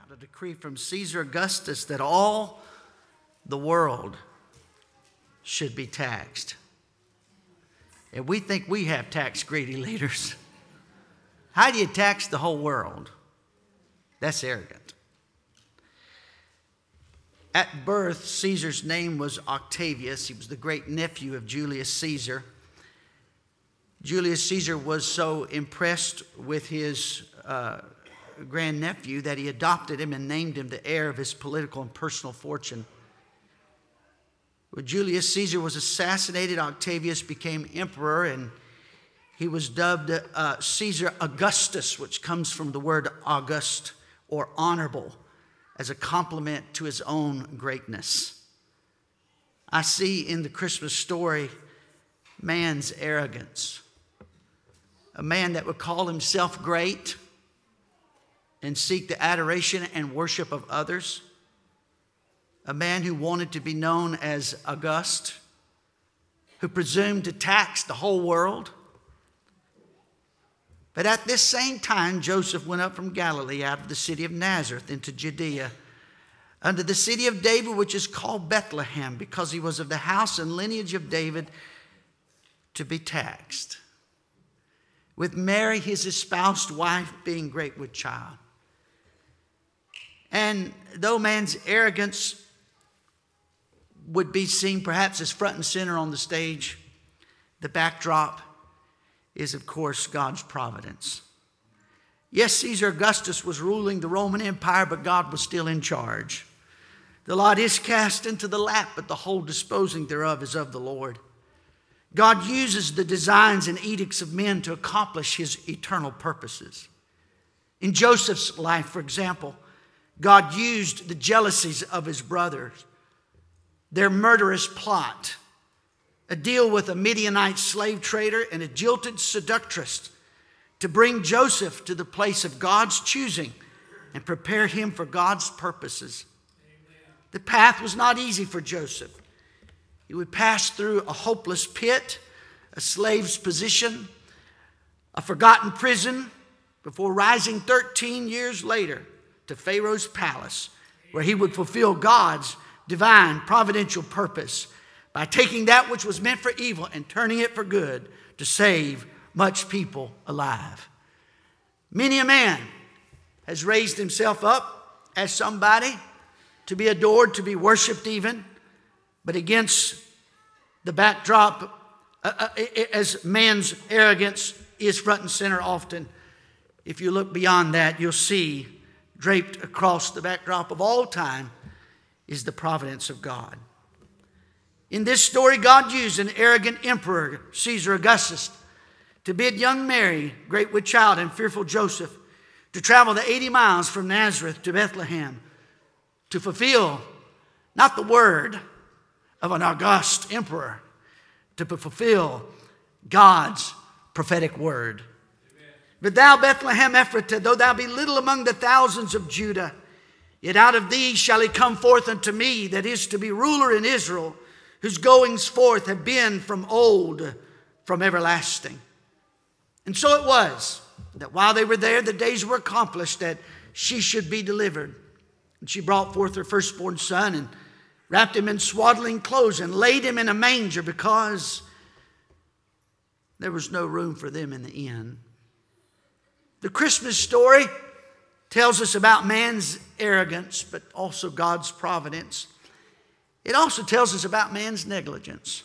out a decree from Caesar Augustus that all the world should be taxed. And we think we have tax greedy leaders. How do you tax the whole world? That's arrogant. At birth, Caesar's name was Octavius. He was the great nephew of Julius Caesar. Julius Caesar was so impressed with his uh, grandnephew that he adopted him and named him the heir of his political and personal fortune. When Julius Caesar was assassinated, Octavius became emperor and he was dubbed uh, Caesar Augustus, which comes from the word august or honorable, as a compliment to his own greatness. I see in the Christmas story man's arrogance. A man that would call himself great and seek the adoration and worship of others. A man who wanted to be known as August, who presumed to tax the whole world. But at this same time, Joseph went up from Galilee out of the city of Nazareth into Judea, unto the city of David, which is called Bethlehem, because he was of the house and lineage of David, to be taxed. With Mary, his espoused wife, being great with child. And though man's arrogance would be seen perhaps as front and center on the stage, the backdrop is, of course, God's providence. Yes, Caesar Augustus was ruling the Roman Empire, but God was still in charge. The lot is cast into the lap, but the whole disposing thereof is of the Lord. God uses the designs and edicts of men to accomplish his eternal purposes. In Joseph's life, for example, God used the jealousies of his brothers, their murderous plot, a deal with a Midianite slave trader and a jilted seductress to bring Joseph to the place of God's choosing and prepare him for God's purposes. The path was not easy for Joseph. He would pass through a hopeless pit, a slave's position, a forgotten prison, before rising 13 years later to Pharaoh's palace, where he would fulfill God's divine providential purpose by taking that which was meant for evil and turning it for good to save much people alive. Many a man has raised himself up as somebody to be adored, to be worshiped, even, but against the backdrop, uh, uh, as man's arrogance is front and center often. If you look beyond that, you'll see draped across the backdrop of all time is the providence of God. In this story, God used an arrogant emperor, Caesar Augustus, to bid young Mary, great with child, and fearful Joseph to travel the 80 miles from Nazareth to Bethlehem to fulfill not the word of an august emperor, to fulfill God's prophetic word. But thou, Bethlehem Ephratah, though thou be little among the thousands of Judah, yet out of thee shall he come forth unto me that is to be ruler in Israel, whose goings forth have been from old, from everlasting. And so it was that while they were there, the days were accomplished that she should be delivered. And she brought forth her firstborn son and wrapped him in swaddling clothes and laid him in a manger because there was no room for them in the inn. The Christmas story tells us about man's arrogance, but also God's providence. It also tells us about man's negligence.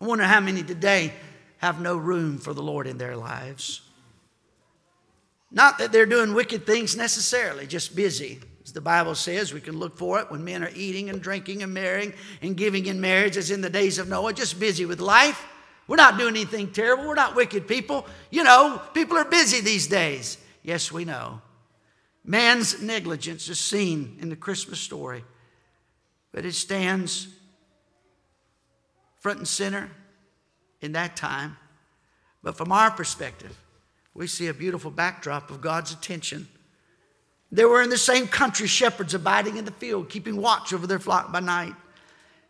I wonder how many today have no room for the Lord in their lives. Not that they're doing wicked things necessarily, just busy. As the Bible says, we can look for it when men are eating and drinking and marrying and giving in marriage, as in the days of Noah, just busy with life. We're not doing anything terrible. We're not wicked people. You know, people are busy these days. Yes, we know. Man's negligence is seen in the Christmas story, but it stands front and center in that time. But from our perspective, we see a beautiful backdrop of God's attention. There were in the same country shepherds abiding in the field, keeping watch over their flock by night.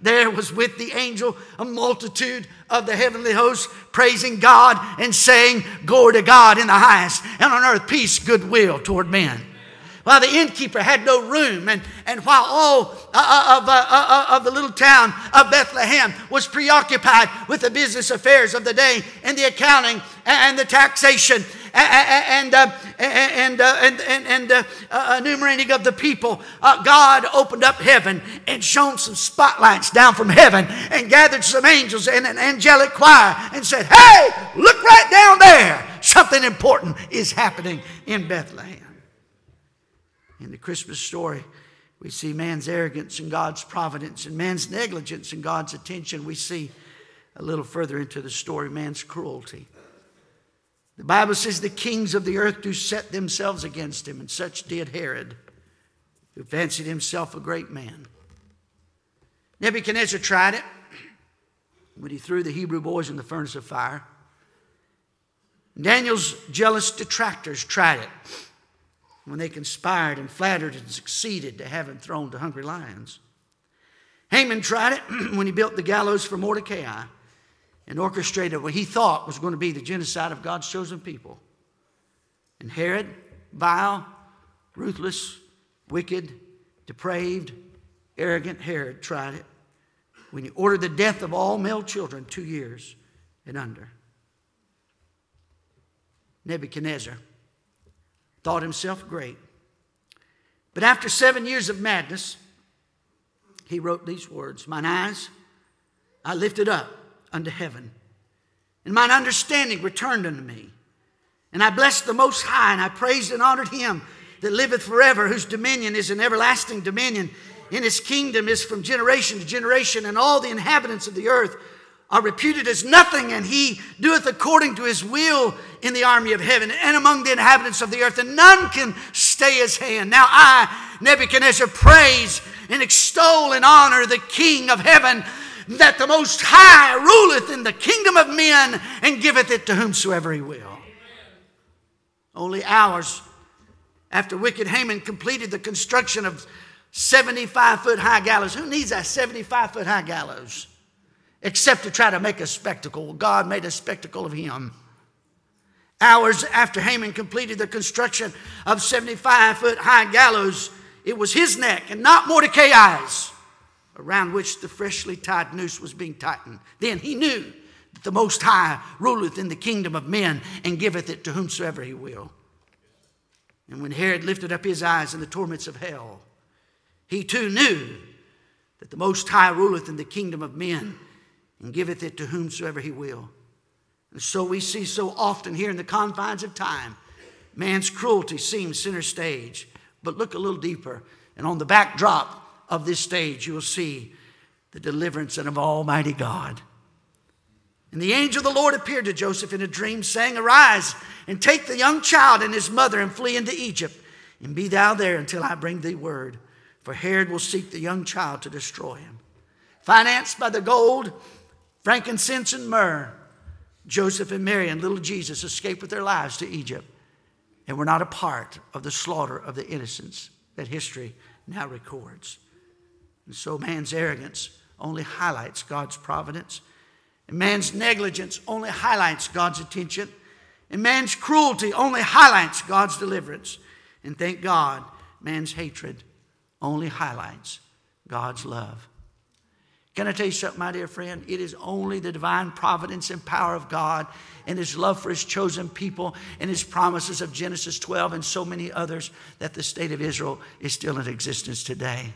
there was with the angel a multitude of the heavenly hosts praising God and saying, Glory to God in the highest, and on earth peace, goodwill toward men. While the innkeeper had no room, and, and while all uh, uh of, uh, uh, of the little town of Bethlehem was preoccupied with the business affairs of the day and the accounting and the taxation and, uh, and, uh, and, and, and uh, enumerating of the people, God opened up heaven and shone some spotlights down from heaven and gathered some angels and an angelic choir and said, Hey, look right down there. Something important is happening in Bethlehem. In the Christmas story, we see man's arrogance and God's providence and man's negligence and God's attention. We see a little further into the story man's cruelty. The Bible says the kings of the earth do set themselves against him, and such did Herod, who fancied himself a great man. Nebuchadnezzar tried it when he threw the Hebrew boys in the furnace of fire. Daniel's jealous detractors tried it when they conspired and flattered and succeeded to have him thrown to hungry lions. Haman tried it when he built the gallows for Mordecai and orchestrated what he thought was going to be the genocide of God's chosen people. And Herod, vile, ruthless, wicked, depraved, arrogant Herod tried it when he ordered the death of all male children two years and under. Nebuchadnezzar thought himself great. But after seven years of madness, he wrote these words Mine eyes I lifted up unto heaven. And mine understanding returned unto me. And I blessed the Most High, and I praised and honored him that liveth forever, whose dominion is an everlasting dominion. and his kingdom is from generation to generation, and all the inhabitants of the earth are reputed as nothing, and he doeth according to his will in the army of heaven and among the inhabitants of the earth, and none can stay his hand. Now I, Nebuchadnezzar, praise and extol and honor the King of heaven that the Most High ruleth in the kingdom of men and giveth it to whomsoever he will. Only hours after wicked Haman completed the construction of 75 foot high gallows. Who needs that 75 foot high gallows? Except to try to make a spectacle. God made a spectacle of him. Hours after Haman completed the construction of 75 foot high gallows, it was his neck and not Mordecai's around which the freshly tied noose was being tightened. Then he knew that the Most High ruleth in the kingdom of men and giveth it to whomsoever he will. And when Herod lifted up his eyes in the torments of hell, he too knew that the Most High ruleth in the kingdom of men and giveth it to whomsoever he will. And so we see so often here in the confines of time, man's cruelty seems center stage. But look a little deeper, and on the backdrop of this stage, you will see the deliverance of Almighty God. And the angel of the Lord appeared to Joseph in a dream, saying, Arise and take the young child and his mother and flee into Egypt, and be thou there until I bring thee word. For Herod will seek the young child to destroy him. Financed by the gold, frankincense, and myrrh, Joseph and Mary and little Jesus escaped with their lives to Egypt and were not a part of the slaughter of the innocents that history now records. And so man's arrogance only highlights God's providence, and man's negligence only highlights God's attention, and man's cruelty only highlights God's deliverance. And thank God, man's hatred only highlights God's love. Can I tell you something, my dear friend? It is only the divine providence and power of God and His love for His chosen people and His promises of Genesis 12 and so many others that the state of Israel is still in existence today.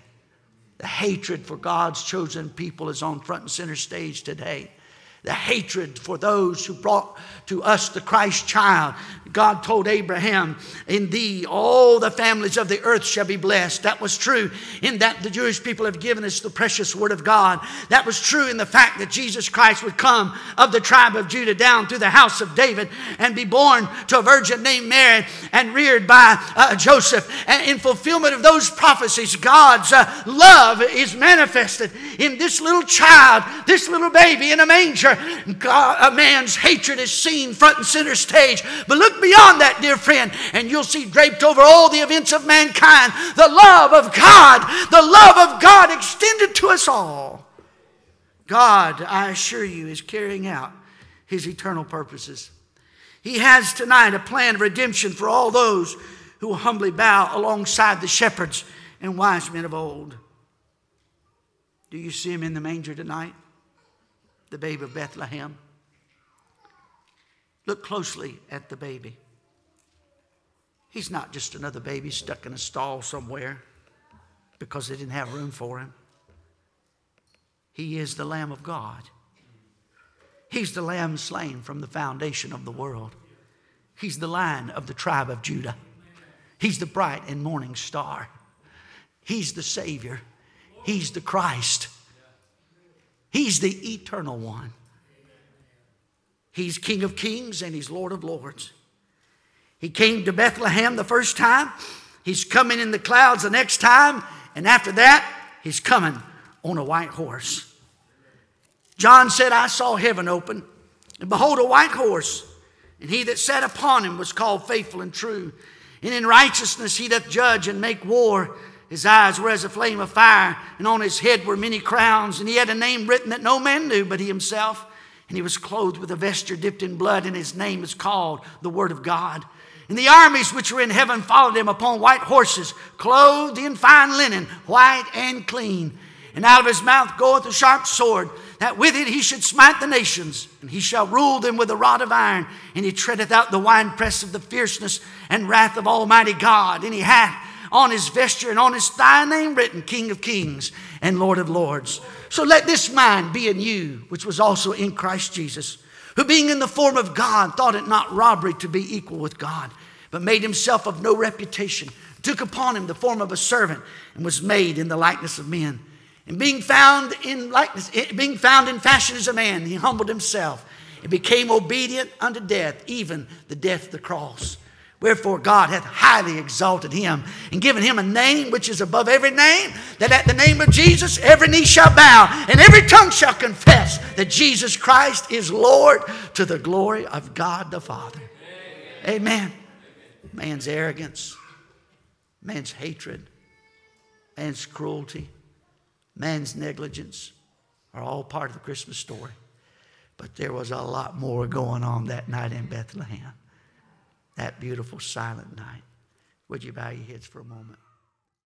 The hatred for God's chosen people is on front and center stage today the hatred for those who brought to us the Christ child. God told Abraham, In thee all the families of the earth shall be blessed. That was true in that the Jewish people have given us the precious word of God. That was true in the fact that Jesus Christ would come of the tribe of Judah down through the house of David and be born to a virgin named Mary and reared by uh, Joseph. And in fulfillment of those prophecies, God's uh, love is manifested in this little child, this little baby in a manger manger, God, a man's hatred is seen front and center stage. But look beyond that, dear friend, and you'll see draped over all the events of mankind the love of God, the love of God extended to us all. God, I assure you, is carrying out his eternal purposes. He has tonight a plan of redemption for all those who humbly bow alongside the shepherds and wise men of old. Do you see him in the manger tonight? The babe of Bethlehem. Look closely at the baby. He's not just another baby stuck in a stall somewhere because they didn't have room for him. He is the Lamb of God. He's the Lamb slain from the foundation of the world. He's the Lion of the tribe of Judah. He's the bright and morning star. He's the Savior. He's the Christ. He's the eternal one. He's King of kings and He's Lord of lords. He came to Bethlehem the first time. He's coming in the clouds the next time. And after that, He's coming on a white horse. John said, I saw heaven open, and behold, a white horse. And he that sat upon him was called faithful and true. And in righteousness he doth judge and make war. His eyes were as a flame of fire, and on his head were many crowns. And he had a name written that no man knew but he himself. And he was clothed with a vesture dipped in blood, and his name is called the Word of God. And the armies which were in heaven followed him upon white horses, clothed in fine linen, white and clean. And out of his mouth goeth a sharp sword, that with it he should smite the nations, and he shall rule them with a rod of iron. And he treadeth out the winepress of the fierceness and wrath of Almighty God. And he hath on his vesture and on his thigh name written, King of Kings and Lord of Lords. So let this mind be in you, which was also in Christ Jesus, who being in the form of God, thought it not robbery to be equal with God, but made himself of no reputation, took upon him the form of a servant, and was made in the likeness of men. And being found in likeness, eh, being found in fashion as a man, he humbled himself and became obedient unto death, even the death of the cross. Wherefore God hath highly exalted him and given him a name which is above every name, that at the name of Jesus every knee shall bow and every tongue shall confess that Jesus Christ is Lord to the glory of God the Father. Amen. Man's arrogance, man's hatred, man's cruelty, man's negligence are all part of the Christmas story. But there was a lot more going on that night in Bethlehem that beautiful silent night. Would you bow your heads for a moment?